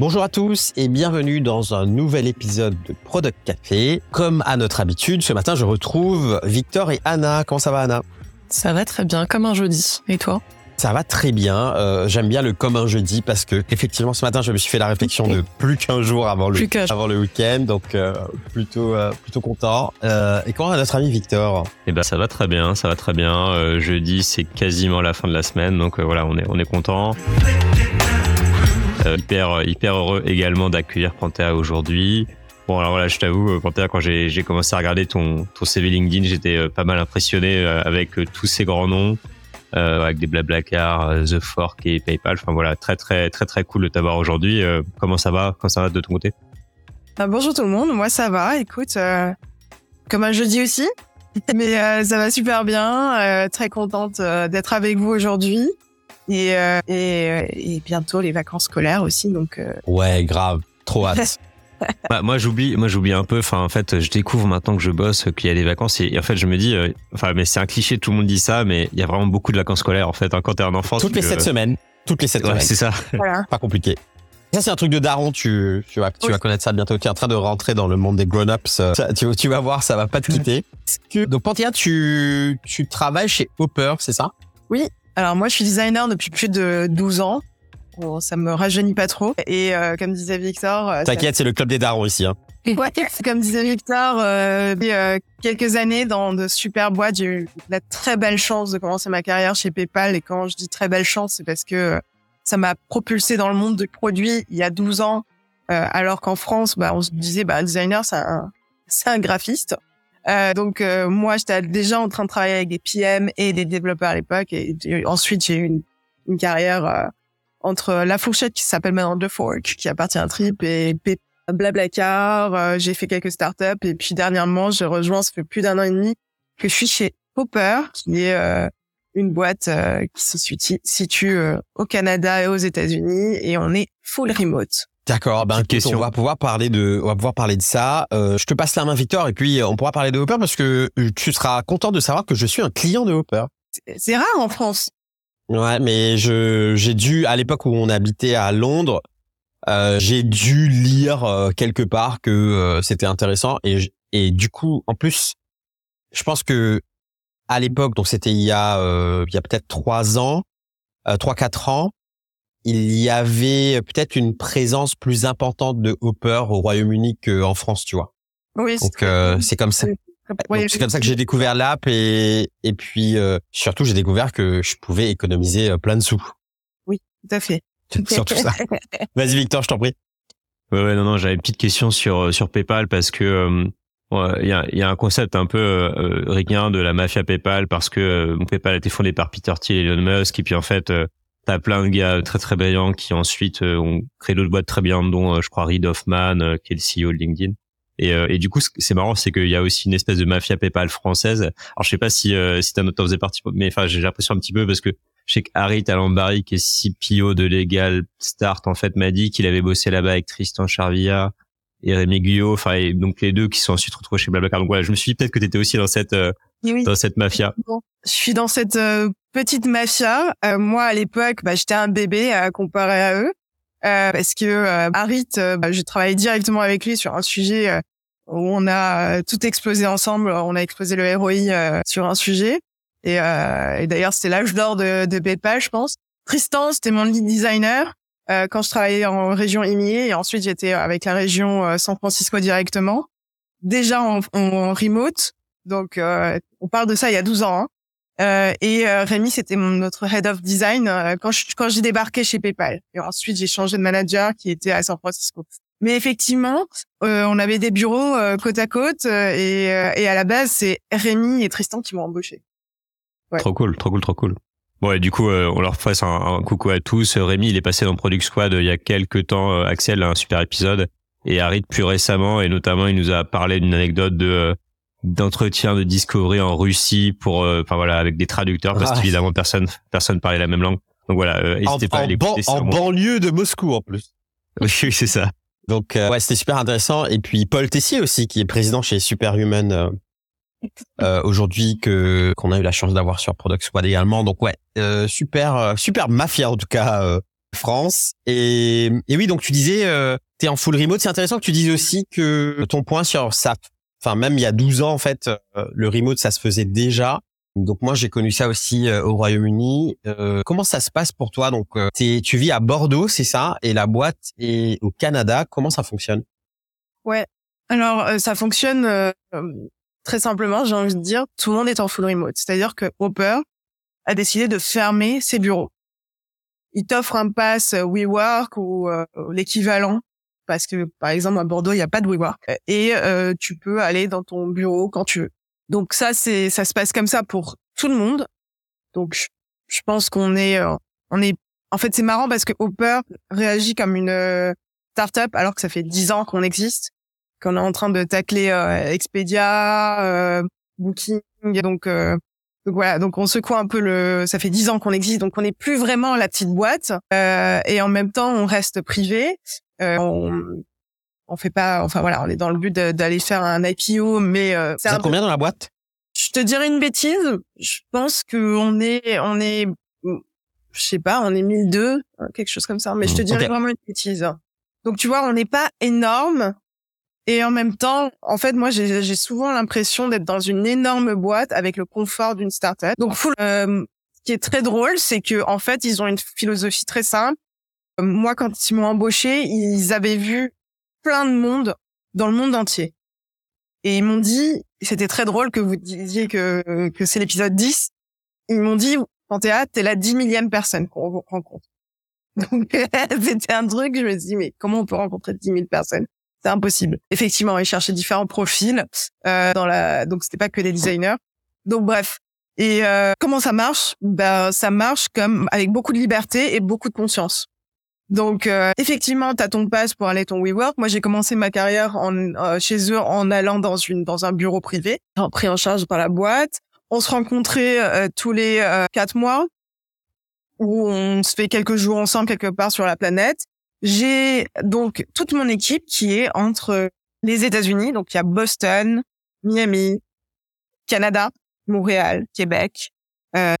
Bonjour à tous et bienvenue dans un nouvel épisode de Product Café. Comme à notre habitude, ce matin, je retrouve Victor et Anna. Comment ça va, Anna? Ça va très bien, comme un jeudi. Et toi? Ça va très bien. Euh, J'aime bien le comme un jeudi parce que effectivement ce matin je me suis fait la réflexion de plus qu'un jour avant le avant le week-end, donc euh, plutôt euh, plutôt content. Euh, et comment va notre ami Victor? Eh ben ça va très bien, ça va très bien. Euh, jeudi c'est quasiment la fin de la semaine, donc voilà on est on est content. Hyper hyper heureux également d'accueillir Panthéa aujourd'hui. Bon alors voilà, je t'avoue, Panthéa, quand j'ai commencé à regarder ton, ton CV LinkedIn, j'étais pas mal impressionné avec tous ces grands noms euh, avec des Blablacar, euh, The Fork et PayPal. Enfin voilà, très très très très cool de t'avoir aujourd'hui. Euh, comment ça va? Comment ça va de ton côté? Bah, Bonjour tout le monde, moi ça va. Écoute, euh, comme un jeudi aussi, mais ça va super bien. très contente d'être avec vous aujourd'hui. Et, et, et, bientôt les vacances scolaires aussi. Donc, Ouais, grave. Trop hâte. bah, moi j'oublie moi j'oublie un peu enfin en fait je découvre maintenant que je bosse qu'il y a des vacances et, en fait je me dis euh, enfin mais c'est un cliché tout le monde dit ça mais il y a vraiment beaucoup de vacances scolaires en fait hein, quand t'es un enfant toutes les sept semaines toutes les sept ouais, semaines c'est ça voilà. pas compliqué ça, c'est un truc de daron. Tu, tu vas, tu vas connaître ça bientôt. Tu es en train de rentrer dans le monde des grown-ups. Tu, tu vas voir, ça va pas te quitter. Que, donc, Panthéa, tu, tu travailles chez Hopper, c'est ça? Oui. Alors, moi, je suis designer depuis plus de 12 ans. Bon, ça me rajeunit pas trop. Et euh, comme disait Victor... Euh, T'inquiète, c'est le club des darons ici. Hein. Ouais, comme disait Victor, euh, euh, quelques années dans de super boîtes, j'ai eu la très belle chance de commencer ma carrière chez PayPal. Et quand je dis très belle chance, c'est parce que ça m'a propulsé dans le monde de produits il y a 12 ans, euh, alors qu'en France, bah, on se disait, bah, un designer, c'est un, c'est un graphiste. Euh, donc moi, j'étais déjà en train de travailler avec des PM et des développeurs à l'époque. Et, ensuite, j'ai eu une, une carrière entre La Fourchette qui s'appelle maintenant The Fork, qui appartient à Trip, et Blablacar. Euh, j'ai fait quelques startups et puis dernièrement, j'ai rejoint, ça fait plus d'un an et demi que je suis chez Hopper, qui est euh, une boîte euh, qui se situe au Canada et aux États-Unis et on est full remote. D'accord, ben question. on va pouvoir parler de, on va pouvoir parler de ça. je te passe la main, Victor, et puis on pourra parler de Hopper parce que tu seras content de savoir que je suis un client de Hopper. C'est rare en France. Ouais, mais je j'ai dû à l'époque où on habitait à Londres, euh, j'ai dû lire euh, quelque part que euh, c'était intéressant et et du coup en plus je pense que à l'époque donc c'était il y a il y a peut-être trois ans trois quatre ans il y avait peut-être une présence plus importante de Hopper au Royaume-Uni qu'en France tu vois oui donc c'est comme ça c'est comme ça que j'ai découvert l'app et, et puis euh, surtout j'ai découvert que je pouvais économiser euh, plein de sous. Oui, tout à fait. Surtout ça. Vas-y Victor, je t'en prie. Ouais, ouais, non, non, j'avais une petite question sur euh, sur PayPal parce que il y, a, y, a, un concept un peu euh, rien de la mafia PayPal parce que PayPal a été fondé par Peter Thiel et Elon Musk et puis en fait t'as plein de gars très très brillants qui ensuite ont créé d'autres boîtes très bien dont je crois Reid Hoffman qui est le CEO de LinkedIn. Et, euh, et du coup, c'est marrant, c'est qu'il y a aussi une espèce de mafia PayPal française. Alors, je sais pas si euh, si t'as noté faisait partie, mais enfin, j'ai l'impression un petit peu parce que je sais que Harry Talambari, qui est CPO de Legal Start, en fait, m'a dit qu'il avait bossé là-bas avec Tristan Charvilla et Rémi Guyot, enfin, donc les deux qui sont ensuite retrouvés chez Blablacar. Donc voilà, je me suis dit peut-être que tu étais aussi dans cette euh, dans cette mafia. je suis dans cette euh, petite mafia. Euh, moi, à l'époque, bah, j'étais un bébé à comparer à eux. Euh, parce que euh, Harit, bah, j'ai travaillé directement avec lui sur un sujet où on a euh, tout explosé ensemble. On a explosé le ROI euh, sur un sujet. Et, euh, et d'ailleurs, c'était l'âge d'or de, de PayPal, je pense. Tristan, c'était mon lead designer euh, quand je travaillais en région EMEA. Et ensuite, j'étais avec la région San Francisco directement. Déjà en, en remote. Donc, on parle de ça il y a 12 ans. Hein. et Rémi, c'était notre head of design quand j'ai débarqué chez PayPal. Et ensuite, j'ai changé de manager qui était à San Francisco. Mais effectivement, euh, on avait des bureaux euh, côte à côte euh, et, à la base, c'est Rémi et Tristan qui m'ont embauché. Ouais. Trop cool, trop cool, trop cool. Bon, et du coup, on leur fasse un, coucou à tous. Rémi, il est passé dans Product Squad il y a quelques temps. Axel, un super épisode. Et Harit plus récemment, et notamment, il nous a parlé d'une anecdote de d'entretien de discovery en Russie pour, enfin voilà, avec des traducteurs, parce qu'évidemment personne personne parlait la même langue. Donc voilà, n'hésitez pas à l'écouter. En, en banlieue de Moscou en plus. oui, c'est ça. Donc euh, ouais, c'était super intéressant. Et puis Paul Tessier aussi, qui est président chez Superhuman euh, euh, aujourd'hui, que qu'on a eu la chance d'avoir sur Product Squad également. Donc ouais, euh, super super mafia en tout cas France. Et, et oui, donc tu disais, euh, tu es en full remote. C'est intéressant que tu dises aussi que ton point sur SAP, enfin même il y a 12 ans en fait, euh, le remote ça se faisait déjà. Donc moi j'ai connu ça aussi euh, au Royaume-Uni. Euh, comment ça se passe pour toi? Donc euh, tu vis à Bordeaux, c'est ça, et la boîte est au Canada. Comment ça fonctionne? Ouais. Alors ça fonctionne très simplement. J'ai envie de dire, tout le monde est en full remote. C'est-à-dire que Hopper a décidé de fermer ses bureaux. Il t'offre un pass WeWork ou l'équivalent parce que par exemple à Bordeaux il n'y a pas de WeWork et tu peux aller dans ton bureau quand tu veux. Donc ça, c'est ça se passe comme ça pour tout le monde. Donc je, pense qu'on est euh, on est en fait c'est marrant parce que Hopper réagit comme une euh, startup alors que ça fait dix ans qu'on existe, qu'on est en train de tacler euh, Expedia, Booking, donc donc voilà, donc on secoue un peu le. Ça fait dix ans qu'on existe, donc on n'est plus vraiment la petite boîte, et en même temps on reste privé. on, on fait pas, enfin voilà, on est dans le but d'aller faire un IPO, mais euh, c'est combien dans la boîte? Je te dirais une bêtise. Je pense que on est, on est, je sais pas, on est 1002, quelque chose comme ça. Mais je te mmh, dirais vraiment une bêtise. Donc tu vois, on n'est pas énorme. Et en même temps, en fait, moi, j'ai souvent l'impression d'être dans une énorme boîte avec le confort d'une startup. Donc, euh, ce qui est très drôle, c'est que en fait, ils ont une philosophie très simple. Moi, quand ils m'ont embauché, ils avaient vu plein de monde dans le monde entier. Et ils m'ont dit, c'était très drôle que vous disiez que, que c'est l'épisode 10, ils m'ont dit, Panthéa, t'es la dix millième personne qu'on rencontre. Donc, c'était un truc, je me suis dit, mais comment on peut rencontrer dix mille personnes? C'est impossible. Effectivement, ils cherchaient différents profils euh, dans la, donc c'était pas que des designers. Donc bref. Et euh, comment ça marche? Ben ça marche comme avec beaucoup de liberté et beaucoup de conscience. Donc euh, effectivement, tu as ton passe pour aller ton WeWork. Moi, j'ai commencé ma carrière en, euh, chez eux en allant dans une dans un bureau privé, pris en charge par la boîte. On se rencontrait euh, tous les quatre mois, où on se fait quelques jours ensemble quelque part sur la planète. J'ai donc toute mon équipe qui est entre les États-Unis, donc il y a Boston, Miami, Canada, Montréal, Québec,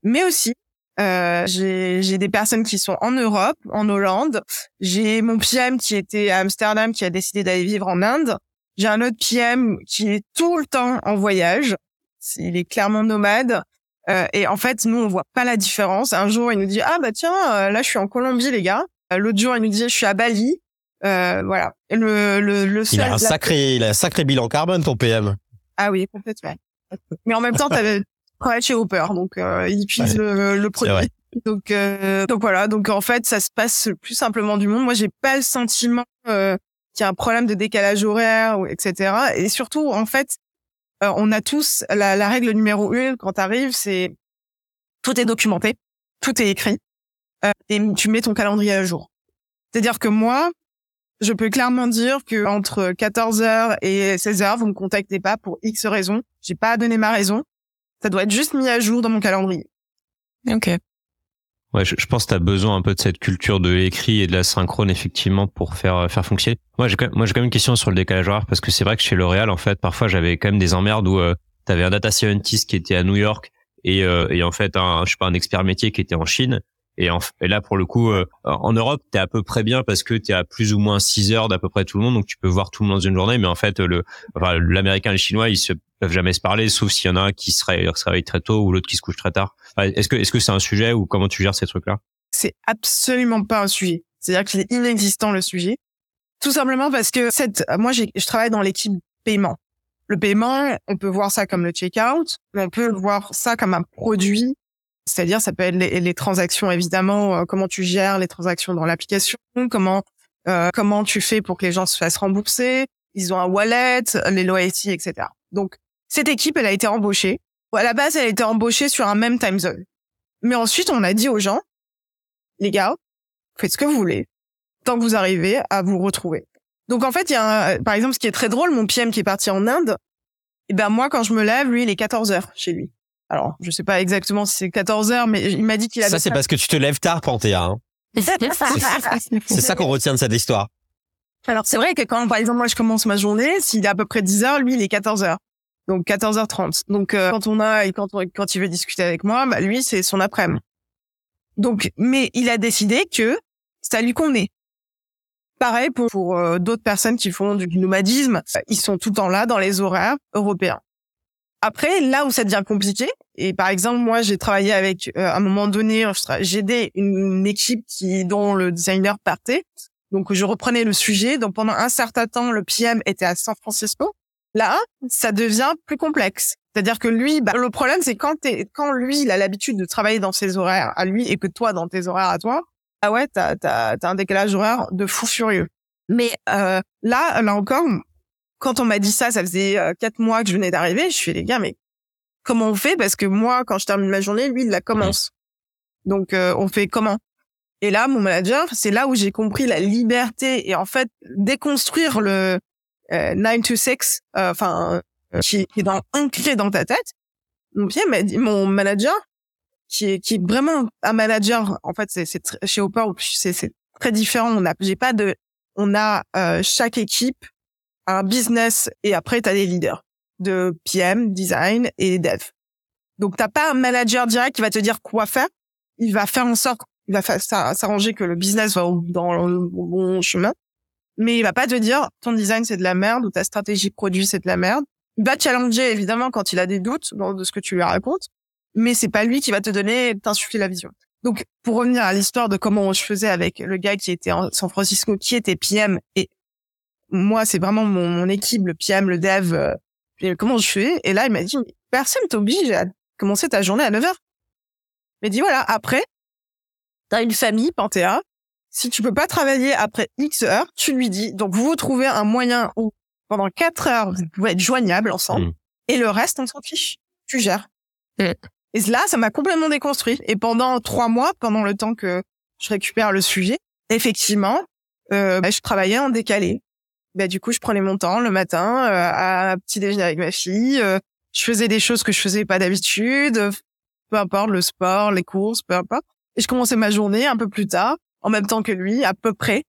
mais aussi euh, j'ai des personnes qui sont en Europe, en Hollande. J'ai mon PM qui était à Amsterdam, qui a décidé d'aller vivre en Inde. J'ai un autre PM qui est tout le temps en voyage. Il est clairement nomade. Euh, et en fait, nous, on voit pas la différence. Un jour, il nous dit ah bah tiens, euh, là je suis en Colombie, les gars. Euh, l'autre jour, il nous dit je suis à Bali. Euh, voilà. Le le, le il a un sacré, il a un sacré bilan carbone, ton PM. Ah oui, complètement. Mais en même temps, t'avais travaille chez Hopper, donc euh, ils utilisent le, produit. Donc, euh, donc voilà. Donc en fait, ça se passe le plus simplement du monde. Moi, j'ai pas le sentiment euh, qu'il y a un problème de décalage horaire, etc. Et surtout, en fait, euh, on a tous la, la règle numéro une quand t'arrives, c'est tout est documenté, tout est écrit, et tu mets ton calendrier à jour. C'est-à-dire que moi, je peux clairement dire que entre 14h et 16h, vous me contactez pas pour X raisons. J'ai pas à donner ma raison. Ça doit être juste mis à jour dans mon calendrier. Ok. Ouais, je, pense que tu as besoin un peu de cette culture de l'écrit et de la synchrone effectivement pour faire euh, faire fonctionner. Moi, j'ai moi j'ai quand même une question sur le décalage horaire parce que c'est vrai que chez L'Oréal en fait, parfois j'avais quand même des emmerdes où euh, tu avais un data scientist qui était à New York et euh, et en fait un je sais pas un expert métier qui était en Chine et, en, et là, pour le coup, euh, en Europe, t'es à peu près bien parce que t'es à plus ou moins 6 heures d'à peu près tout le monde, donc tu peux voir tout le monde dans une journée. Mais en fait, le, enfin, l'américain et le chinois, ils se peuvent jamais se parler, sauf s'il y en a un qui se réveille, très tôt ou l'autre qui se couche très tard. Est-ce que est-ce que c'est un sujet ou comment tu gères ces trucs-là? C'est absolument pas un sujet. C'est-à-dire qu'il est inexistant le sujet. Tout simplement parce que cette, moi, je travaille dans l'équipe paiement. Le paiement, on peut voir ça comme le checkout, mais on peut voir ça comme un produit c'est-à-dire, ça peut être les, transactions, évidemment, euh, comment tu gères les transactions dans l'application, comment euh, comment tu fais pour que les gens se fassent rembourser. Ils ont un wallet, les loyalty, etc. Donc, cette équipe, elle a été embauchée. À la base, elle a été embauchée sur un même time zone. Mais ensuite, on a dit aux gens, les gars, faites ce que vous voulez, tant que vous arrivez à vous retrouver. Donc, en fait, il y a par exemple, ce qui est très drôle, mon PM qui est parti en Inde, et eh ben moi, quand je me lève, lui, il est 14 heures chez lui. Alors, je sais pas exactement si c'est 14 heures, mais il m'a dit qu'il avait... Ça, c'est parce que tu te lèves tard, Panthéa. Hein. c'est ça qu'on retient de cette histoire. Alors, c'est vrai que quand, par exemple, moi, je commence ma journée, s'il est à peu près 10 heures, lui, il est 14 heures. Donc, 14h30. Donc, euh, quand on a, et quand, quand il veut discuter avec moi, bah, lui, c'est son après-midi. Donc, mais il a décidé que ça lui convenait. Pareil pour, pour euh, d'autres personnes qui font du nomadisme, ils sont tout le temps là dans les horaires européens. Après, là où ça devient compliqué, et par exemple, moi, j'ai travaillé avec, euh, à un moment donné, j'ai aidé une, équipe qui, dont le designer partait. Donc, je reprenais le sujet. Donc, pendant un certain temps, le PM était à San Francisco. Là, ça devient plus complexe. C'est-à-dire que lui, bah, le problème, c'est quand, quand lui, il a l'habitude de travailler dans ses horaires à lui et que toi, dans tes horaires à toi, ah ouais, t'as as, un décalage horaire de fou furieux. Mais euh, là, là encore, quand on m'a dit ça, ça faisait euh, quatre mois que je venais d'arriver. Je suis les gars, mais comment on fait? Parce que moi, quand je termine ma journée, lui, il la commence. Donc, euh, on fait comment? Et là, mon manager, c'est là où j'ai compris la liberté et en fait déconstruire le 9 to 6, enfin, qui, est dans ancré dans ta tête. Mon pied m'a dit, mon manager, qui est qui est vraiment un manager. En fait, c'est c'est chez Hopper, c'est c'est très différent. On a j'ai pas de on a euh, chaque équipe un business et après tu as des leaders de PM, design et dev. Donc t'as pas un manager direct qui va te dire quoi faire. Il va faire en sorte, il va s'arranger que le business va dans le bon chemin. Mais il va pas te dire ton design c'est de la merde ou ta stratégie produit c'est de la merde. Il va challenger évidemment quand il a des doutes de ce que tu lui racontes mais c'est pas lui qui va te donner, t'insuffler la vision. Donc, pour revenir à l'histoire de comment je faisais avec le gars qui était en San Francisco, qui était PM, et moi, c'est vraiment mon, équipe, le PM, le dev, euh, comment je fais Et là, il m'a dit, personne t'oblige à commencer ta journée à 9 heures. Il m'a dit, voilà, après, t'as une famille, Panthéa, si tu peux pas travailler après X heures, tu lui dis, donc vous vous trouvez un moyen où, pendant 4 heures, vous pouvez être joignables ensemble, mmh. et le reste, on s'en fiche. Tu gères. Mmh. Et là, ça m'a complètement déconstruit. Et pendant trois mois, pendant le temps que je récupère le sujet, effectivement, euh, bah, je travaillais en décalé. Bah, du coup, je prenais mon temps le matin euh, à petit déjeuner avec ma fille. Euh, je faisais des choses que je faisais pas d'habitude, peu importe le sport, les courses, peu importe. Et je commençais ma journée un peu plus tard, en même temps que lui, à peu près.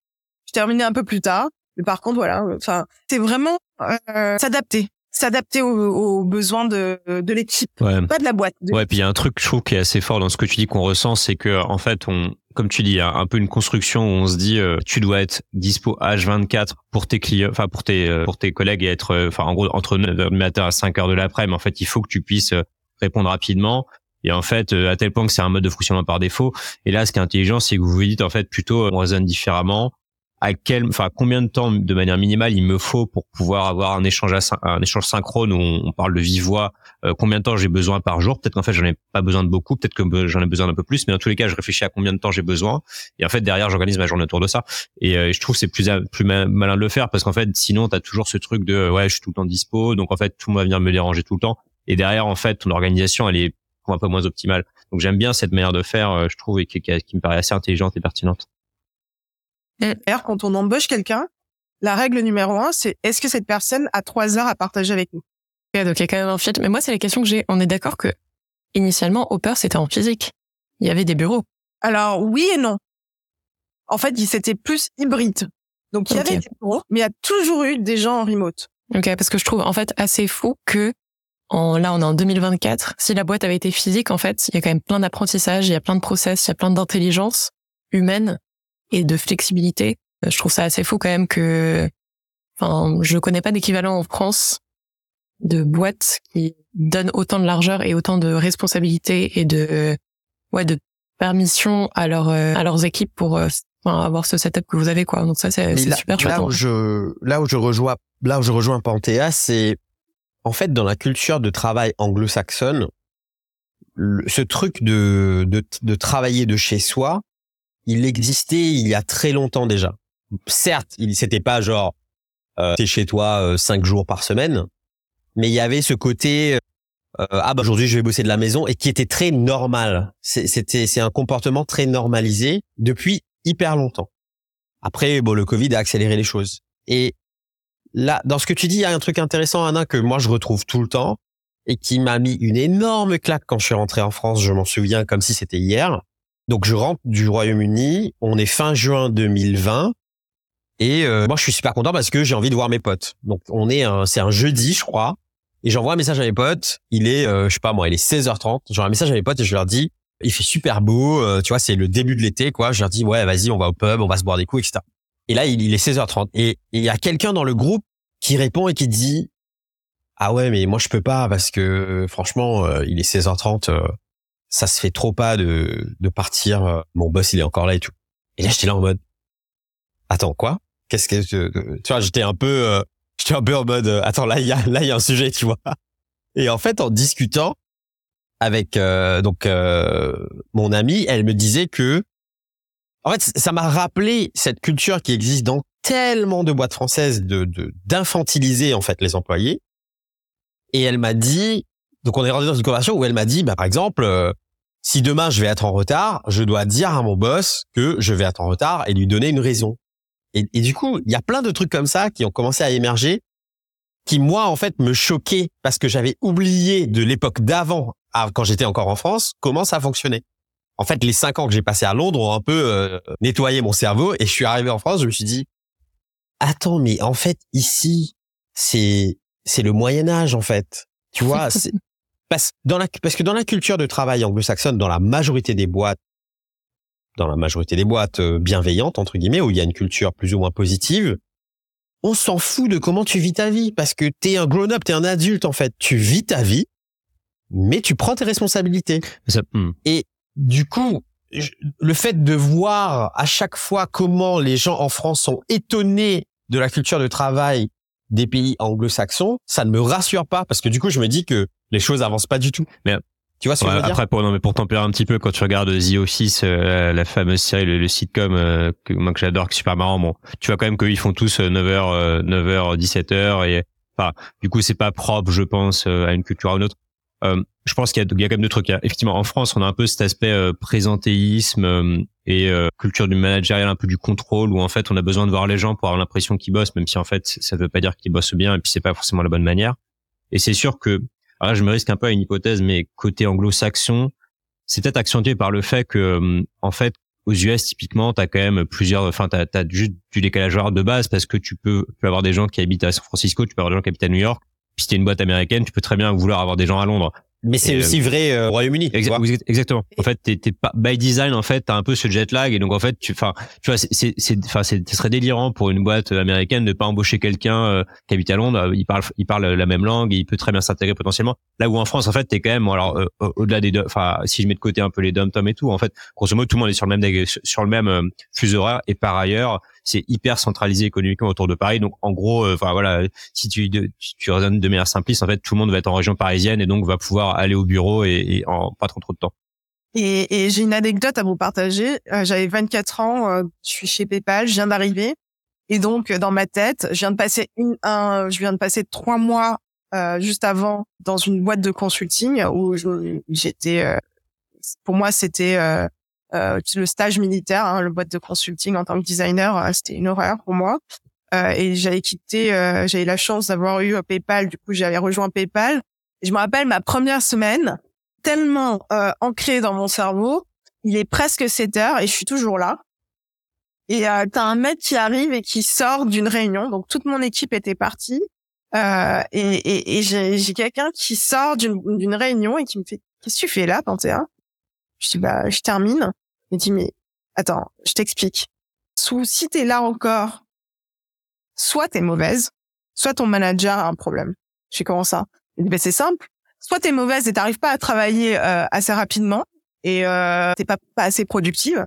Je terminais un peu plus tard. Mais par contre, voilà, enfin, c'est vraiment euh, s'adapter s'adapter aux, besoins de, de l'équipe, pas de la boîte. ouais, puis il y a un truc, je trouve, qui est assez fort dans ce que tu dis qu'on ressent, c'est que en fait, on, comme tu dis, a un peu une construction où on se dit, euh, tu dois être dispo H24 pour tes clients, enfin pour tes euh, pour tes collègues et être, euh, enfin en gros entre 9h du matin à 5 h de l'après, mais en fait, il faut que tu puisses répondre rapidement. Et en fait, à tel point que c'est un mode de fonctionnement par défaut. Et là, ce qui est intelligent, c'est que vous vous dites en fait plutôt, on raisonne différemment à quel, enfin, combien de temps de manière minimale il me faut pour pouvoir avoir un échange, un échange synchrone où on, parle de vive voix, euh, combien de temps j'ai besoin par jour? Peut-être qu'en fait, j'en ai pas besoin de beaucoup, peut-être que j'en ai besoin d'un peu plus, mais dans tous les cas, je réfléchis à combien de temps j'ai besoin. Et en fait, derrière, j'organise ma journée autour de ça. Et, euh, je trouve c'est plus, plus malin de le faire parce qu'en fait, sinon, tu as toujours ce truc de, ouais, je suis tout le temps dispo. Donc, en fait, tout va venir me déranger tout le temps. Et derrière, en fait, ton organisation, elle est un peu moins optimale. Donc, j'aime bien cette manière de faire, euh, je trouve, et qui me paraît assez intelligente et pertinente. D'ailleurs, quand on embauche quelqu'un, la règle numéro un, c'est est-ce que cette personne a trois heures à partager avec nous? Donc il y a quand même un fit. Mais moi, c'est la question que j'ai. On est d'accord que initialement, Hopper, c'était en physique. Il y avait des bureaux. Alors oui et non. En fait, c'était plus hybride. Donc il y avait des bureaux, mais il y a toujours eu des gens en remote. Ok, parce que je trouve en fait assez fou que en, là, on est en 2024. Si la boîte avait été physique, en fait, il y a quand même plein d'apprentissage, il y a plein de process, il y a plein d'intelligence humaine et de flexibilité. Euh, je trouve ça assez fou quand même que, enfin, je connais pas d'équivalent en France de boîtes qui donnent autant de largeur et autant de responsabilité et de, ouais, de permission à leur, euh, à leurs équipes pour euh, avoir ce setup que vous avez quoi. Donc ça c'est super chouette. Là où je là où je rejoins là où je rejoins Panthéa, c'est en fait dans la culture de travail anglo-saxonne, ce truc de, de de travailler de chez soi, il existait il y a très longtemps déjà. Certes, il c'était pas genre euh, t'es chez toi euh, cinq jours par semaine, mais il y avait ce côté euh, ah bah aujourd'hui je vais bosser de la maison et qui était très normal. C'était c'est un comportement très normalisé depuis hyper longtemps. Après bon le Covid a accéléré les choses. Et là dans ce que tu dis il y a un truc intéressant Anna que moi je retrouve tout le temps et qui m'a mis une énorme claque quand je suis rentré en France, je m'en souviens comme si c'était hier. Donc je rentre du Royaume-Uni, on est fin juin 2020 et euh, moi je suis super content parce que j'ai envie de voir mes potes. Donc on est un c'est un jeudi je crois et j'envoie un message à mes potes, il est euh, je sais pas moi, il est 16h30, j'envoie un message à mes potes et je leur dis Il fait super beau, euh, tu vois, c'est le début de l'été, quoi. Je leur dis, ouais, vas-y, on va au pub, on va se boire des coups, etc. Et là, il, est 16h30. Et il y a quelqu'un dans le groupe qui répond et qui dit, ah ouais, mais moi, je peux pas parce que, franchement, il est 16h30, euh, ça se fait trop pas de, de partir. euh, mon boss, il est encore là et tout. Et là, j'étais là en mode, attends, quoi? Qu'est-ce que, tu vois, j'étais un peu, euh, j'étais un peu en mode, euh, attends, là, il y a, là, il y a un sujet, tu vois. Et en fait, en discutant avec euh, donc euh, mon amie, elle me disait que en fait, ça m'a rappelé cette culture qui existe dans tellement de boîtes françaises de de- d'infantiliser en fait les employés. Et elle m'a dit, donc on est rentré dans une conversation où elle m'a dit, bah par exemple, euh, si demain je vais être en retard, je dois dire à mon boss que je vais être en retard et lui donner une raison. Et, du coup, il y a plein de trucs comme ça qui ont commencé à émerger qui moi en fait me choquaient parce que j'avais oublié de l'époque d'avant, quand j'étais encore en France, comment ça fonctionnait. En fait, les cinq ans que j'ai passé à Londres ont un peu euh, nettoyé mon cerveau et je suis arrivé en France, je me suis dit attends mais en fait ici c'est c'est le Moyen Âge en fait. Tu vois, parce dans la parce que dans la culture de travail anglo-saxonne, dans la majorité des boîtes dans la majorité des boîtes euh, bienveillantes entre guillemets où il y a une culture plus ou moins positive, on s'en fout de comment tu vis ta vie parce que t'es un grown-up, t'es un adulte en fait. Tu vis ta vie, mais tu prends tes responsabilités. Ça- hmm. Du coup, le fait de voir à chaque fois comment les gens en France sont étonnés de la culture de travail des pays anglo-saxons, ça ne me rassure pas parce que du coup, je me dis que les choses avancent pas du tout. Mais- tu vois ce que Ouais, je veux dire après, pour, non, mais pour tempérer un petit peu, quand tu regardes The Office, euh, la, fameuse série, le, le sitcom euh, que moi que j'adore, qui est super marrant, bon, tu vois quand même qu'ils font tous euh, 9h, euh, 9h, 17h, et enfin, du coup, c'est pas propre, je pense, euh, à une culture ou à une autre. Euh, je pense qu'il y, y a quand même deux trucs. Effectivement, en France, on a un peu cet aspect euh, présentéisme euh, et euh, culture du managérial, un peu du contrôle, où en fait, on a besoin de voir les gens pour avoir l'impression qu'ils bossent, même si en fait, ça veut pas dire qu'ils bossent bien, et puis c'est pas forcément la bonne manière. Et c'est sûr que alors je me risque un peu à une hypothèse, mais côté anglo-saxon, c'est peut-être accentué par le fait que, hum, en fait, aux US, typiquement, t'as quand même plusieurs, enfin, t'as, t'as juste du décalage horaire de base parce que tu peux, tu peux avoir des gens qui habitent à San Francisco, tu peux avoir des gens qui habitent à New York. Puis si t'es une boîte américaine, tu peux très bien vouloir avoir des gens à Londres. Mais c'est aussi vrai euh, au Royaume-Uni. Exa- exactement. En fait, t'es, t'es pas by design. En fait, t'as un peu ce jet lag et donc en fait, tu, enfin, tu vois, c'est, enfin, c'est, ce serait délirant pour une boîte américaine de pas embaucher quelqu'un euh, qui habite à Londres. Euh, Il parle, il parle la même langue, et il peut très bien s'intégrer potentiellement. Là où en France, en fait, t'es quand même, alors, euh, au- au-delà des, enfin, si je mets de côté un peu les dom tom et tout, en fait, grosso modo, tout le monde est sur le même, sur le même euh, fuseau horaire et par ailleurs, c'est hyper centralisé économiquement autour de Paris. Donc, en gros, euh, enfin voilà, si tu, de- tu, tu raisonnes de manière simpliste, en fait, tout le monde va être en région parisienne et donc va pouvoir aller au bureau et, en pas trop trop de temps. Et, j'ai une anecdote à vous partager. Euh, J'avais 24 ans, euh, je suis chez PayPal, je viens d'arriver. Et donc, euh, dans ma tête, je viens de passer un, je viens de passer trois mois juste avant dans une boîte de consulting où j'étais, pour moi, c'était le stage militaire, hein, le boîte de consulting en tant que designer, c'était une horreur pour moi. Et j'avais quitté, j'avais la chance d'avoir eu PayPal, du coup j'avais rejoint PayPal. Je me rappelle ma première semaine, tellement euh, ancré dans mon cerveau, il est presque 7 heures et je suis toujours là. Et euh, t'as un mec qui arrive et qui sort d'une réunion, donc toute mon équipe était partie. Euh, et et, et j'ai quelqu'un qui sort d'une réunion et qui me fait qu'est-ce que tu fais là, Panthéa Je dis bah je termine. Il dit mais attends, je t'explique. Sous si t'es là encore, soit t'es mauvaise, soit ton manager a un problème. Je fais comment ça? Bah c'est simple. Soit t'es mauvaise et t'arrives pas à travailler euh, assez rapidement et euh, t'es pas, pas assez productive.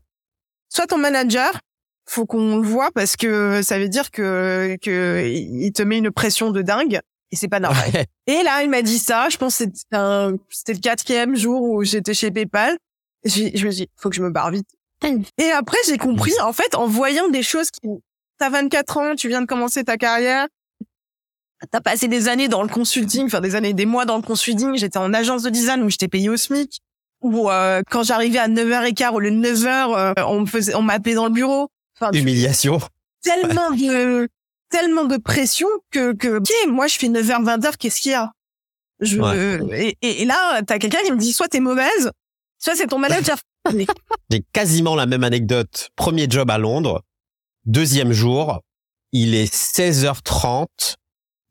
Soit ton manager, faut qu'on le voit parce que ça veut dire que que il te met une pression de dingue et c'est pas normal. Ouais. Et là, il m'a dit ça. Je pense que c'était un- c'était le quatrième jour où j'étais chez PayPal. J'ai- Je me suis dit, faut que je me barre vite. Et après, j'ai compris, en fait, en voyant des choses qui, t'as 24 ans, tu viens de commencer ta carrière, t'as passé des années dans le consulting, enfin des années, des mois dans le consulting, j'étais en agence de design où j'étais payé au SMIC, où euh, quand j'arrivais à 9h15 au lieu de 9h, euh, on me faisait, on m'appelait dans le bureau. Enfin, Humiliation. tellement de tellement de pression que que ok moi je fais 9h 20h qu'est-ce qu'il y a? Je et, et, et là t'as quelqu'un qui me dit soit t'es mauvaise soit c'est ton manager. J'ai quasiment la même anecdote. Premier job à Londres, deuxième jour, il est 16h30,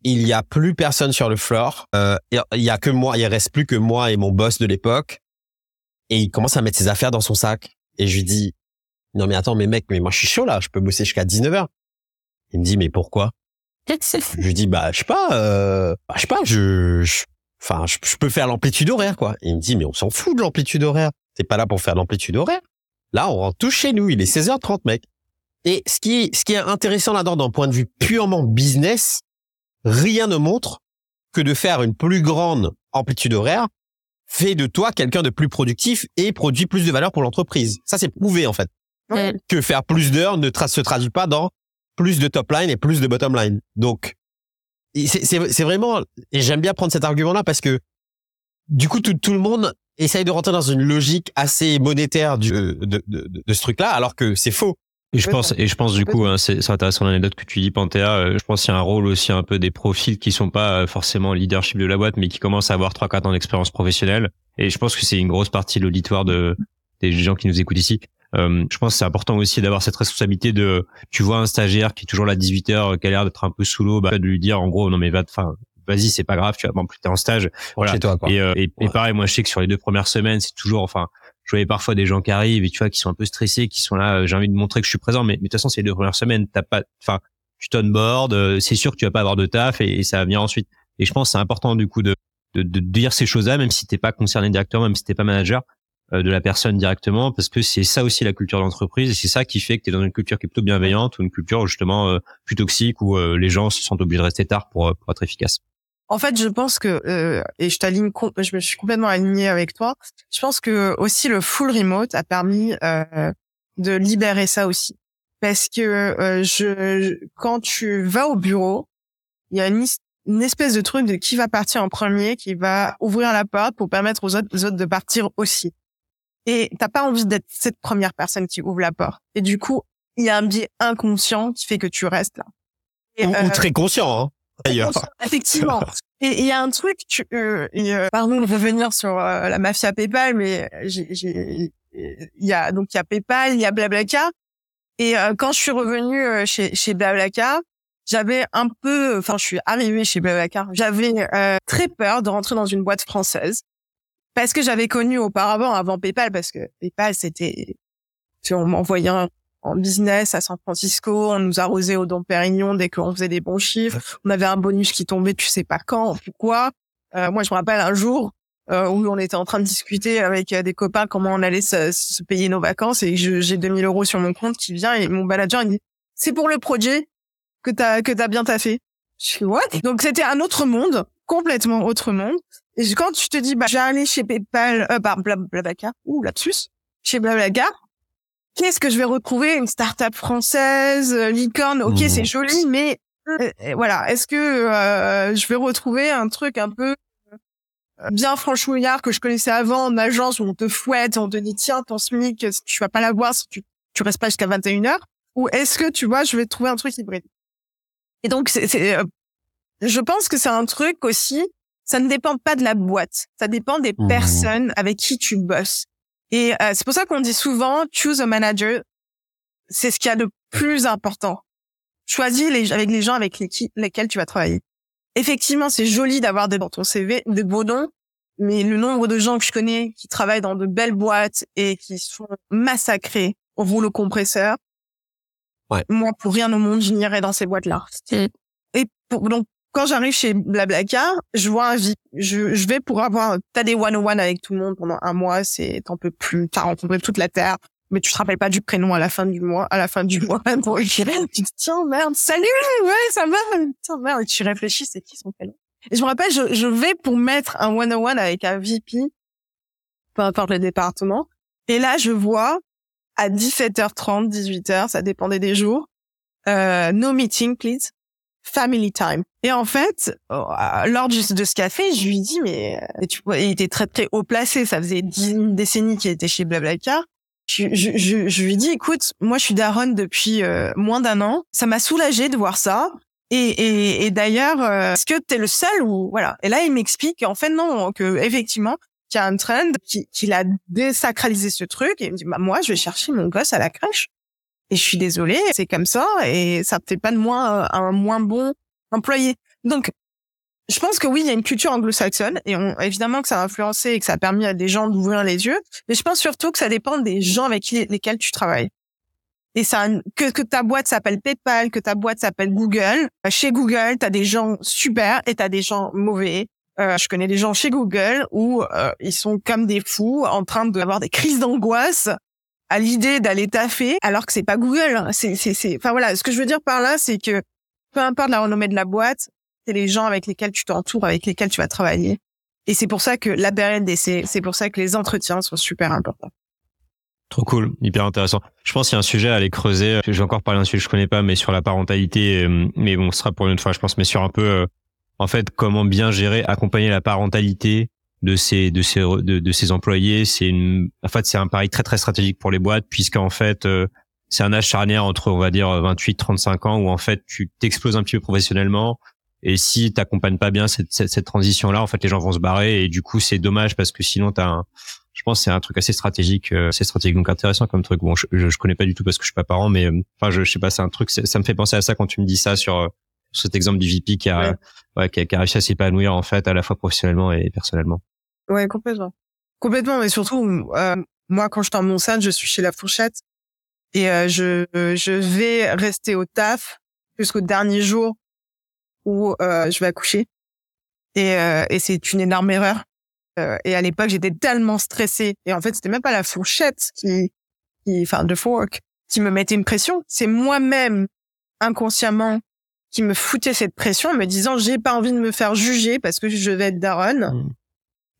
il y a plus personne sur le floor, euh, il y a que moi, il reste plus que moi et mon boss de l'époque. et il commence à mettre ses affaires dans son sac. Et je lui dis, non mais attends, mais mec, mais moi je suis chaud là, je peux bosser jusqu'à 19h. Il me dit, mais pourquoi? Je lui dis, bah je sais pas, euh, bah, je sais pas, je, je- enfin je, je peux faire l'amplitude horaire quoi. Et il me dit, mais on s'en fout de l'amplitude horaire. T'es pas là pour faire l'amplitude horaire. Là, on rentre tous chez nous, il est 16h30 mec. Et ce qui, ce qui est intéressant là-dedans d'un point de vue purement business, rien ne montre que de faire une plus grande amplitude horaire fait de toi quelqu'un de plus productif et produit plus de valeur pour l'entreprise. Ça, c'est prouvé, en fait. Ouais. Que faire plus d'heures ne tra- se traduit pas dans plus de top line et plus de bottom line. Donc, c'est vraiment, et j'aime bien prendre cet argument-là parce que, du coup, tout, tout le monde essaye de rentrer dans une logique assez monétaire du, de, de, de, de ce truc-là, alors que c'est faux. Et je pense, et je pense du coup, hein, c'est c'est intéressant l'anecdote que tu dis, Panthéa. euh, je pense qu'il y a un rôle aussi un peu des profils qui sont pas euh, forcément leadership de la boîte, mais qui commencent à avoir trois, quatre ans d'expérience professionnelle. Et je pense que c'est une grosse partie de l'auditoire de des gens qui nous écoutent ici. Euh, je pense que c'est important aussi d'avoir cette responsabilité de, tu vois un stagiaire qui est toujours là à 18 heures, qui a l'air d'être un peu sous l'eau, bah, de lui dire en gros, non mais va, enfin, vas-y, c'est pas grave, tu vas, bon, plus t'es en stage, voilà. Chez toi, quoi. Et, euh, et, pareil, moi, je sais que sur les deux premières semaines, c'est toujours, enfin, je voyais parfois des gens qui arrivent et tu vois, qui sont un peu stressés, qui sont là, euh, j'ai envie de montrer que je suis présent, mais, de toute façon, c'est les deux premières semaines, t'as pas, enfin, tu t'onboard, euh, c'est sûr que tu vas pas avoir de taf et, ça va venir ensuite. Et je pense c'est important, du coup, de, de, de dire ces choses-là, même si t'es pas concerné directement, même si t'es pas manager euh, de la personne directement, parce que c'est ça aussi la culture d'entreprise et c'est ça qui fait que t'es dans une culture qui est plutôt bienveillante ou une culture justement plus toxique où les gens se sentent obligés de rester tard pour, pour être efficaces. En fait, je pense que euh, et je t'aligne, je me suis complètement alignée avec toi. Je pense que aussi le full remote a permis euh, de libérer ça aussi, parce que euh, je, quand tu vas au bureau, il y a une espèce de truc de qui va partir en premier, qui va ouvrir la porte pour permettre aux autres, aux autres de partir aussi. Et t'as pas envie d'être cette première personne qui ouvre la porte. Et du coup, il y a un biais inconscient qui fait que tu restes là. Et, Ou, ou euh, très conscient, hein, d'ailleurs. Effectivement. Et il y a un truc, tu, euh, et, euh, pardon de revenir sur euh, la mafia PayPal, mais il y a donc il y a PayPal, il y a Blablacar. Et euh, quand je suis revenue euh, chez chez Blablacar, j'avais un peu, enfin je suis arrivée chez Blablacar, j'avais euh, très peur de rentrer dans une boîte française parce que j'avais connu auparavant avant PayPal parce que PayPal c'était, tu sais, on m'envoyait un- en business à San Francisco, on nous arrosait au Dom Pérignon dès qu'on faisait des bons chiffres on avait un bonus qui tombait, tu sais pas quand, pourquoi. Euh, moi, je me rappelle un jour euh, où on était en train de discuter avec euh, des copains comment on allait se, se payer nos vacances et j'ai 2000 euros sur mon compte qui vient et mon manager il dit c'est pour le projet que t'as que t'as bien taffé. Je suis what? Donc c'était un autre monde, complètement autre monde. Et quand tu te dis bah je vais aller chez PayPal, euh, bah, Bla- Blablacar, ou lapsus, chez Blablacar, qu'est-ce que je vais retrouver? Une start-up française, euh, licorne, ok Mhm. c'est joli, mais euh, euh, voilà, est-ce que euh, je vais retrouver un truc un peu euh, bien franchouillard que je connaissais avant en agence où on te fouette, on te dit tiens ton SMIC tu vas pas l'avoir si tu tu restes pas jusqu'à 21 heures? Ou est-ce que tu vois je vais trouver un truc hybride? Et donc c'est c'est, euh, je pense que c'est un truc aussi ça ne dépend pas de la boîte. Ça dépend des Mhm. personnes avec qui tu bosses et euh, c'est pour ça qu'on dit souvent choose a manager c'est ce qu'il y a de plus important choisis les, avec les gens avec les qui- lesquels tu vas travailler effectivement c'est joli d'avoir des dans ton CV des beaux noms mais le nombre de gens que je connais qui travaillent dans de belles boîtes et qui sont massacrés au rouleau compresseur. Ouais. Moi, pour rien au monde, je n'irais dans ces boîtes-là. Et pour, donc, quand j'arrive chez Blablacar, je vois un VIP. Je, je vais pour avoir, t'as des one-on-one avec tout le monde pendant un mois, c'est, t'en peux plus, t'as rencontré toute la terre, mais tu te rappelles pas du prénom à la fin du mois, à la fin du mois. Pour tu te dis, tiens, merde, salut, ouais, ça va, tiens, merde, et tu réfléchis, c'est qui son prénom? Et je me rappelle, je, je vais pour mettre un one-on-one avec un VP, peu importe le département. Et là, je vois à 17h30, 18h, ça dépendait des jours, euh, no meeting, please, family time. Et en fait, euh, lors de ce café, je lui dis, mais euh, tu vois, il était très très haut placé, ça faisait une décennie qu'il était chez Blablacar. Je, je, lui dis, écoute, moi je suis daronne depuis euh, moins d'un an, ça m'a soulagé de voir ça. Et, d'ailleurs, euh, est-ce que t'es le seul ou voilà Et là, il m'explique en fait non, que effectivement, qu'il y a un trend qui, qu'il a désacralisé ce truc. Et il me dit, bah moi, je vais chercher mon gosse à la crèche. Et je suis désolée, c'est comme ça, et ça ne fait pas de moi un moins bon employé. Donc, je pense que oui, il y a une culture anglo-saxonne et on, évidemment que ça a influencé et que ça a permis à des gens d'ouvrir les yeux. Mais je pense surtout que ça dépend des gens avec lesquels tu travailles. Et ça, que, que ta boîte s'appelle PayPal, que ta boîte s'appelle Google. Euh, chez Google, tu as des gens super et tu as des gens mauvais. Euh, je connais des gens chez Google où euh, ils sont comme des fous en train d'avoir des crises d'angoisse à l'idée d'aller taffer alors que c'est pas Google. C'est, c'est, c'est, enfin voilà. Ce que je veux dire par là, c'est que peu importe la renommée de la boîte, c'est les gens avec lesquels tu t'entoures, avec lesquels tu vas travailler. Et c'est pour ça que la période c'est pour ça que les entretiens sont super importants. Trop cool, hyper intéressant. Je pense qu'il y a un sujet à aller creuser. J'ai encore parlé d'un sujet que je connais pas, mais sur la parentalité. Euh, mais bon, ce sera pour une autre fois, je pense. Mais sur un peu, euh, en fait, comment bien gérer, accompagner la parentalité de ces de ces de, de ces employés. C'est une, en fait, c'est un pari très très stratégique pour les boîtes, puisqu'en fait, euh, c'est un âge charnière entre, on va dire, 28 35 ans, où en fait, tu t'exploses un petit peu professionnellement. Et si t'accompagnes pas bien cette, cette, cette transition-là, en fait, les gens vont se barrer. Et du coup, c'est dommage parce que sinon, t'as un je pense que c'est un truc assez stratégique, euh, assez stratégique, donc intéressant comme truc. Bon, je, je, connais pas du tout parce que je suis pas parent, mais euh, enfin, je, je sais pas, c'est un truc, ça me fait penser à ça quand tu me dis ça sur, euh, cet exemple du VP qui a, ouais. qui, a, qui a réussi à s'épanouir en fait à la fois professionnellement et personnellement. Ouais, complètement, complètement, mais surtout moi quand je suis en je suis chez la fourchette et je je vais rester au taf jusqu'au dernier jour où je vais accoucher et, et c'est une énorme erreur euh, et à l'époque, j'étais tellement stressée. Et en fait, c'était même pas la fourchette qui, qui, enfin, de fork, qui me mettait une pression. C'est moi-même, inconsciemment, qui me foutait cette pression en me disant, j'ai pas envie de me faire juger parce que je vais être daronne. Mmh.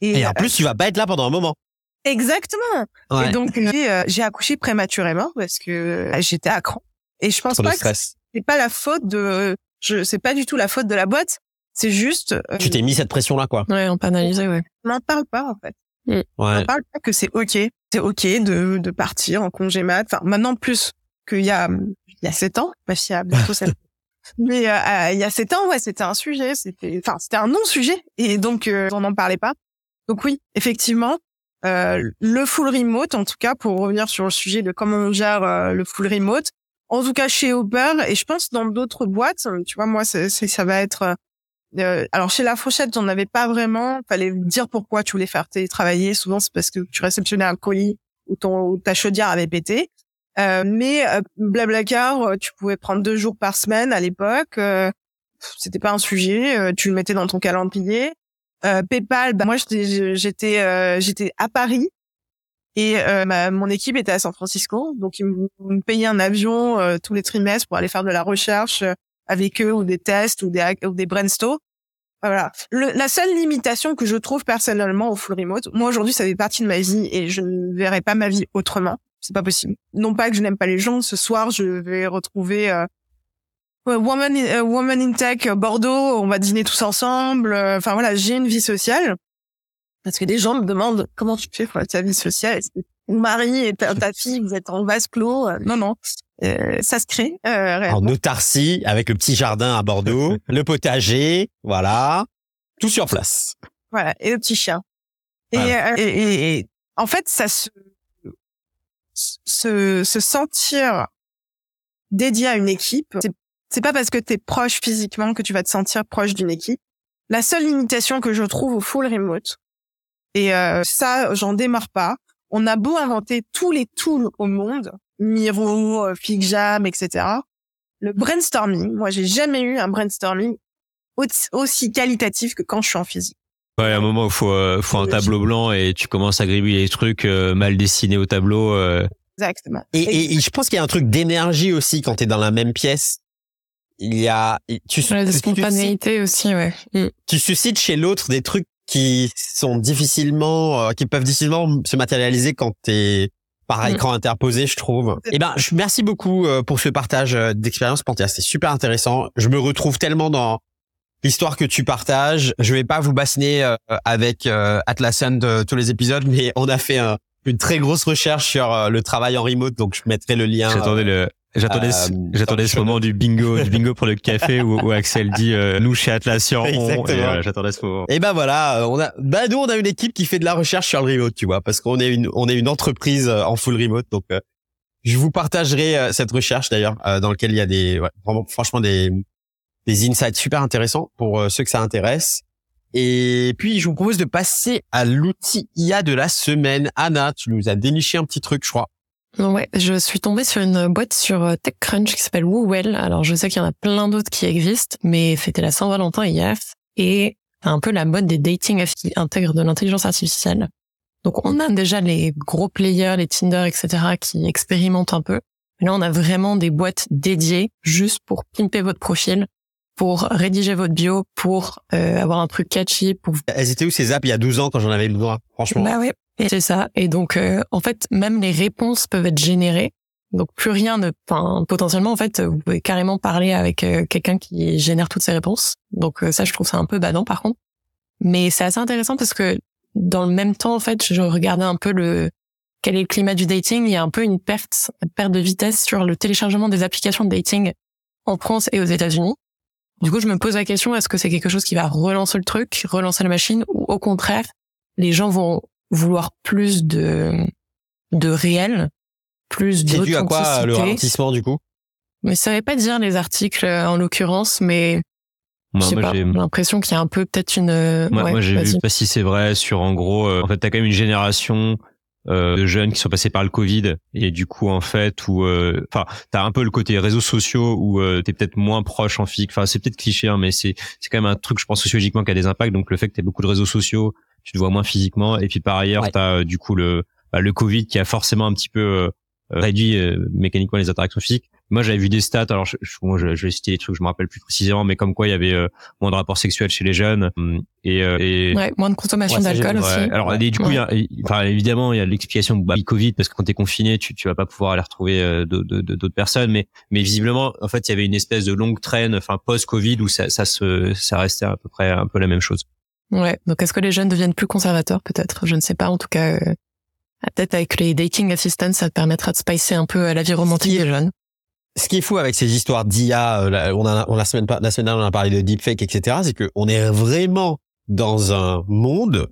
Et, en euh, plus, tu vas pas être là pendant un moment. Exactement. Et donc, euh, j'ai accouché prématurément parce que j'étais à cran. Et je pense pas que c'est pas la faute de, je, c'est pas du tout la faute de la boîte. C'est juste. Euh, tu t'es mis cette pression-là, quoi. Ouais, on peut analyser, ouais. On n'en parle pas, en fait. Mm. Ouais. On n'en parle pas que c'est OK. C'est OK de, de partir en congé mat. Enfin, maintenant plus qu'il y a, il y a sept ans. Ma fille a bientôt sept Mais euh, euh, il y a sept ans, ouais, c'était un sujet. C'était, enfin, c'était un non-sujet. Et donc, on n'en parlait pas. Donc oui, effectivement, euh, le full remote, en tout cas, pour revenir sur le sujet de comment on gère le full remote, en tout cas chez Uber, et je pense dans d'autres boîtes, tu vois, moi, c'est, ça va être euh, alors chez La Fourchette, on n'avait pas vraiment. Fallait dire pourquoi tu voulais faire télétravailler. Souvent, c'est parce que tu réceptionnais un colis ou ton ta chaudière avait pété. Euh, mais euh, Blablacar, euh, tu pouvais prendre deux jours par semaine à l'époque. Euh, C'était pas un sujet. tu le mettais dans ton calendrier. PayPal, bah, moi j'étais j'étais j'étais à Paris et mon équipe était à San Francisco, donc ils me, payaient un avion tous les trimestres pour aller faire de la recherche avec eux ou des tests ou des, ou des brainstorms. Voilà. la seule limitation que je trouve personnellement au full remote, moi aujourd'hui ça fait partie de ma vie et je ne verrai pas ma vie autrement. C'est pas possible. Non pas que je n'aime pas les gens. Ce soir, je vais retrouver euh, Woman, in, uh, Woman in Tech Bordeaux. On va dîner tous ensemble. Euh, enfin voilà, j'ai une vie sociale. Parce que des gens me demandent comment tu fais pour ta vie sociale? Ton mari et ta, fille, vous êtes en vase clos? Non, non. Euh, ça se crée. Euh, en autarcie, avec le petit jardin à Bordeaux, le potager, voilà, tout sur place. Voilà, et le petit chien. Euh, et, et, en fait, ça se, se, se sentir dédié à une équipe, c'est pas parce que tu es proche physiquement que tu vas te sentir proche d'une équipe. La seule limitation que je trouve au full remote, et euh, ça, j'en démarre pas. On a beau inventer tous les tools au monde, Miro, FigJam, etc. Le brainstorming, moi, j'ai jamais eu un brainstorming aussi qualitatif que quand je suis en physique. Ouais, à un moment, il faut, euh, faut un tableau blanc et tu commences à gribouiller les trucs euh, mal dessinés au tableau. Exactement. Et, et, je pense qu'il y a un truc d'énergie aussi quand tu es dans la même pièce. Il y a... Tu, spontanéité aussi, ouais. Mm. Tu suscites chez l'autre des trucs qui sont difficilement, qui peuvent difficilement se matérialiser quand t'es par mm. écran interposé, je trouve. Eh ben, je, merci beaucoup euh, pour ce partage euh, d'expérience, Panthea. C'était super intéressant. Je me retrouve tellement dans l'histoire que tu partages. Je vais pas vous bassiner euh, avec Atlassian de tous les épisodes, mais on a fait une très grosse recherche sur le travail en remote, donc je mettrai le lien. J'attendais le J'attendais, euh, j'attendais ce moment du bingo, du bingo pour le café où, où Axel dit euh, nous chez Atlassian. Exactement. j'attendais ce moment. Et ben voilà, on a, bah nous on a une équipe qui fait de la recherche sur le remote, tu vois, parce qu'on est une, on est une entreprise euh, en full remote, donc je vous partagerai cette recherche d'ailleurs dans laquelle il y a des, ouais, vraiment, franchement des des insights super intéressants pour euh, ceux que ça intéresse. Et puis, je vous propose de passer à l'outil IA de la semaine. Anna, tu nous as déniché un petit truc, je crois. Ouais, je suis tombée sur une boîte sur euh, TechCrunch qui s'appelle WooWell. Alors, je sais qu'il y en a plein d'autres qui existent, mais c'était la Saint-Valentin hier et un peu la mode des dating apps qui intègrent de l'intelligence artificielle. Donc, on a déjà les gros players, les Tinder, etc., qui expérimentent un peu. Mais là, on a vraiment des boîtes dédiées juste pour pimper votre profil, pour rédiger votre bio, pour euh, avoir un truc catchy, pour Elles étaient où ces apps il y a 12 ans quand j'en avais le droit, franchement? Bah ouais, c'est ça. Et donc, euh, en fait, même les réponses peuvent être générées. Donc, plus rien ne... Enfin, potentiellement, en fait, vous pouvez carrément parler avec euh, quelqu'un qui génère toutes ces réponses. Donc, euh, ça, je trouve ça un peu badant, par contre. Mais c'est assez intéressant parce que, dans le même temps, en fait, je regardais un peu le... Quel est le climat du dating Il y a un peu une perte, une perte de vitesse sur le téléchargement des applications de dating en France et aux États-Unis. Du coup, je me pose la question, est-ce que c'est quelque chose qui va relancer le truc, relancer la machine, ou au contraire, les gens vont vouloir plus de de réel, plus C'est dû à quoi le ralentissement du coup? Mais ça veut pas dire les articles euh, en l'occurrence, mais Moi, j'ai, l'impression qu'il y a un peu peut-être une. euh, moi, ouais, moi, j'ai vas-y. vu, pas si c'est vrai, sur en gros, euh, en fait, t'as quand même une génération euh, de jeunes qui sont passés par le Covid et du coup, en fait, où, euh, enfin, t'as un peu le côté réseaux sociaux où euh, t'es peut-être moins proche en physique. Enfin, c'est peut-être cliché, hein, mais c'est c'est quand même un truc, je pense, sociologiquement qui a des impacts. Donc, le fait que t'aies beaucoup de réseaux sociaux, tu te vois moins physiquement. Et puis, par ailleurs, Ouais. t'as euh, du coup le bah, le Covid qui a forcément un petit peu euh, réduit euh, mécaniquement les interactions physiques. Moi, j'avais vu des stats. Alors, je, je- moi, je, je vais citer des trucs, je me rappelle plus précisément, mais comme quoi il y avait euh, moins de rapports sexuels chez les jeunes hum, et, euh, et Ouais, moins de consommation Ouais, d'alcool aussi. Ouais, alors et du coup, Ouais. il y a- il- enfin, évidemment, il y a l'explication bah, du Covid parce que quand t'es confiné, tu tu vas pas pouvoir aller retrouver euh, d'autres personnes, mais mais visiblement, en fait, il y avait une espèce de longue traîne, enfin post-Covid où ça ça se ça restait à peu près un peu la même chose. Ouais. Donc, est-ce que les jeunes deviennent plus conservateurs peut-être? Je ne sais pas. En tout cas, euh, peut-être avec les dating assistants, ça te permettra de spicer un peu euh, la vie romantique des jeunes. Ce qui est fou avec ces histoires d'IA, euh, on a, on la semaine, la semaine dernière, on a parlé de deepfake, etc., c'est que on est vraiment dans un monde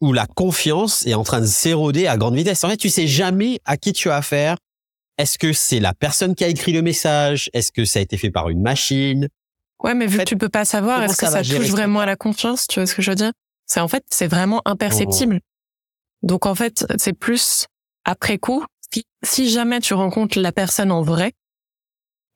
où la confiance est en train de s'éroder à grande vitesse. En fait, tu sais jamais à qui tu as affaire. Est-ce que c'est la personne qui a écrit le message? Est-ce que ça a été fait par une machine? Ouais, mais vu fait, que tu peux pas savoir, est-ce que ça touche vraiment à la confiance Tu vois ce que je veux dire? C'est en fait, c'est vraiment imperceptible. Donc en fait, c'est plus après coup. Si, jamais tu rencontres la personne en vrai,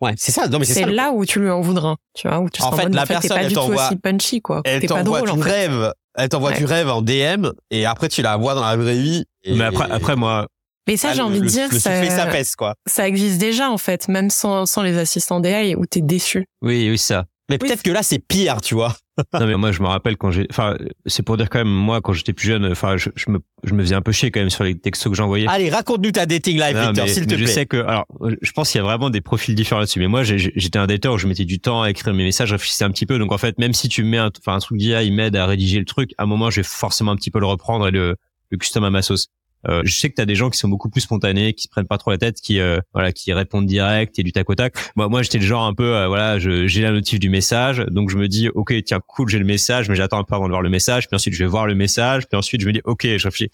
Ouais, c'est ça. Non, mais c'est là où tu lui en voudras. Tu vois, où tu En fait, la en fait, personne, pas elle du tout t'envoie- aussi punchy, quoi. Elle t'envoie du en fait. rêve. Elle t'envoie Ouais. du rêve en DM et après tu la vois dans la vraie vie. Et, mais après moi, Mais ça, Ah, j'ai envie de dire, ça ça, pèse, quoi. ça existe déjà, en fait, même sans, sans les assistants d'AI, où t'es déçu. oui oui ça. Mais peut-être que là, c'est pire, tu vois. non mais moi je me rappelle quand j'ai, enfin c'est pour dire quand même moi quand j'étais plus jeune, enfin je, je me je me faisais un peu chier quand même sur les textos que j'envoyais. Allez, raconte-nous ta dating life, Non, Victor, s'il te mais plaît. Je sais que, alors, je pense qu'il y a vraiment des profils différents là-dessus. Mais moi, j'étais un dateur où je mettais du temps à écrire mes messages, je réfléchissais un petit peu. Donc, en fait, même si tu mets un, enfin, un truc d'IA, il m'aide à rédiger le truc, à un moment, je vais forcément un petit peu le reprendre et le, le custom à ma sauce. Euh, je sais que t'as des gens qui sont beaucoup plus spontanés, qui se prennent pas trop la tête, qui euh, voilà, qui répondent direct et du tac au tac. Moi, moi, j'étais le genre un peu, euh, voilà, j'ai la notif du message, donc je me dis, ok, tiens, cool, j'ai le message, mais j'attends un peu avant de voir le message. Puis ensuite, je vais voir le message, puis ensuite, je me dis, ok, je réfléchis.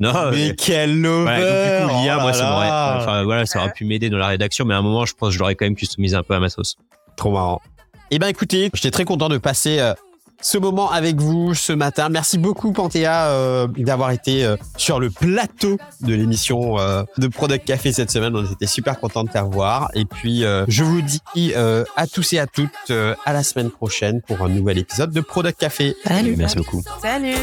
Non, Mais mais- quel lover voilà, donc du coup, l'IA, oh moi, ça m'aurait, enfin, voilà, ça aurait pu m'aider dans la rédaction, mais à un moment, je pense que je l'aurais quand même customisé un peu à ma sauce. Trop marrant. Eh ben, écoutez, j'étais très content de passer euh, ce moment avec vous ce matin. Merci beaucoup, Panthéa, euh, d'avoir été euh, sur le plateau de l'émission euh, de Product Café cette semaine. On était super contents de te revoir. Et puis, euh, je vous dis euh, à tous et à toutes euh, à la semaine prochaine pour un nouvel épisode de Product Café. Salut. Merci beaucoup. Salut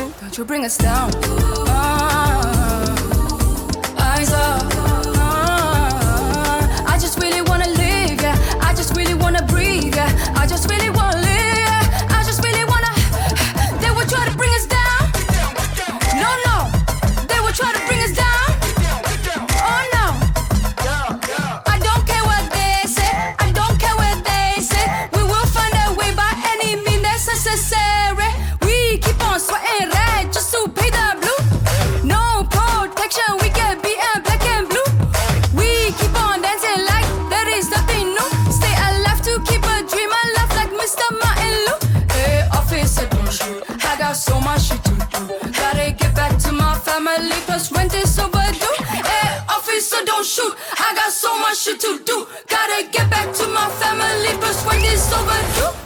don't shoot. I got so much shit to do. Gotta get back to my family, persuade this overdue.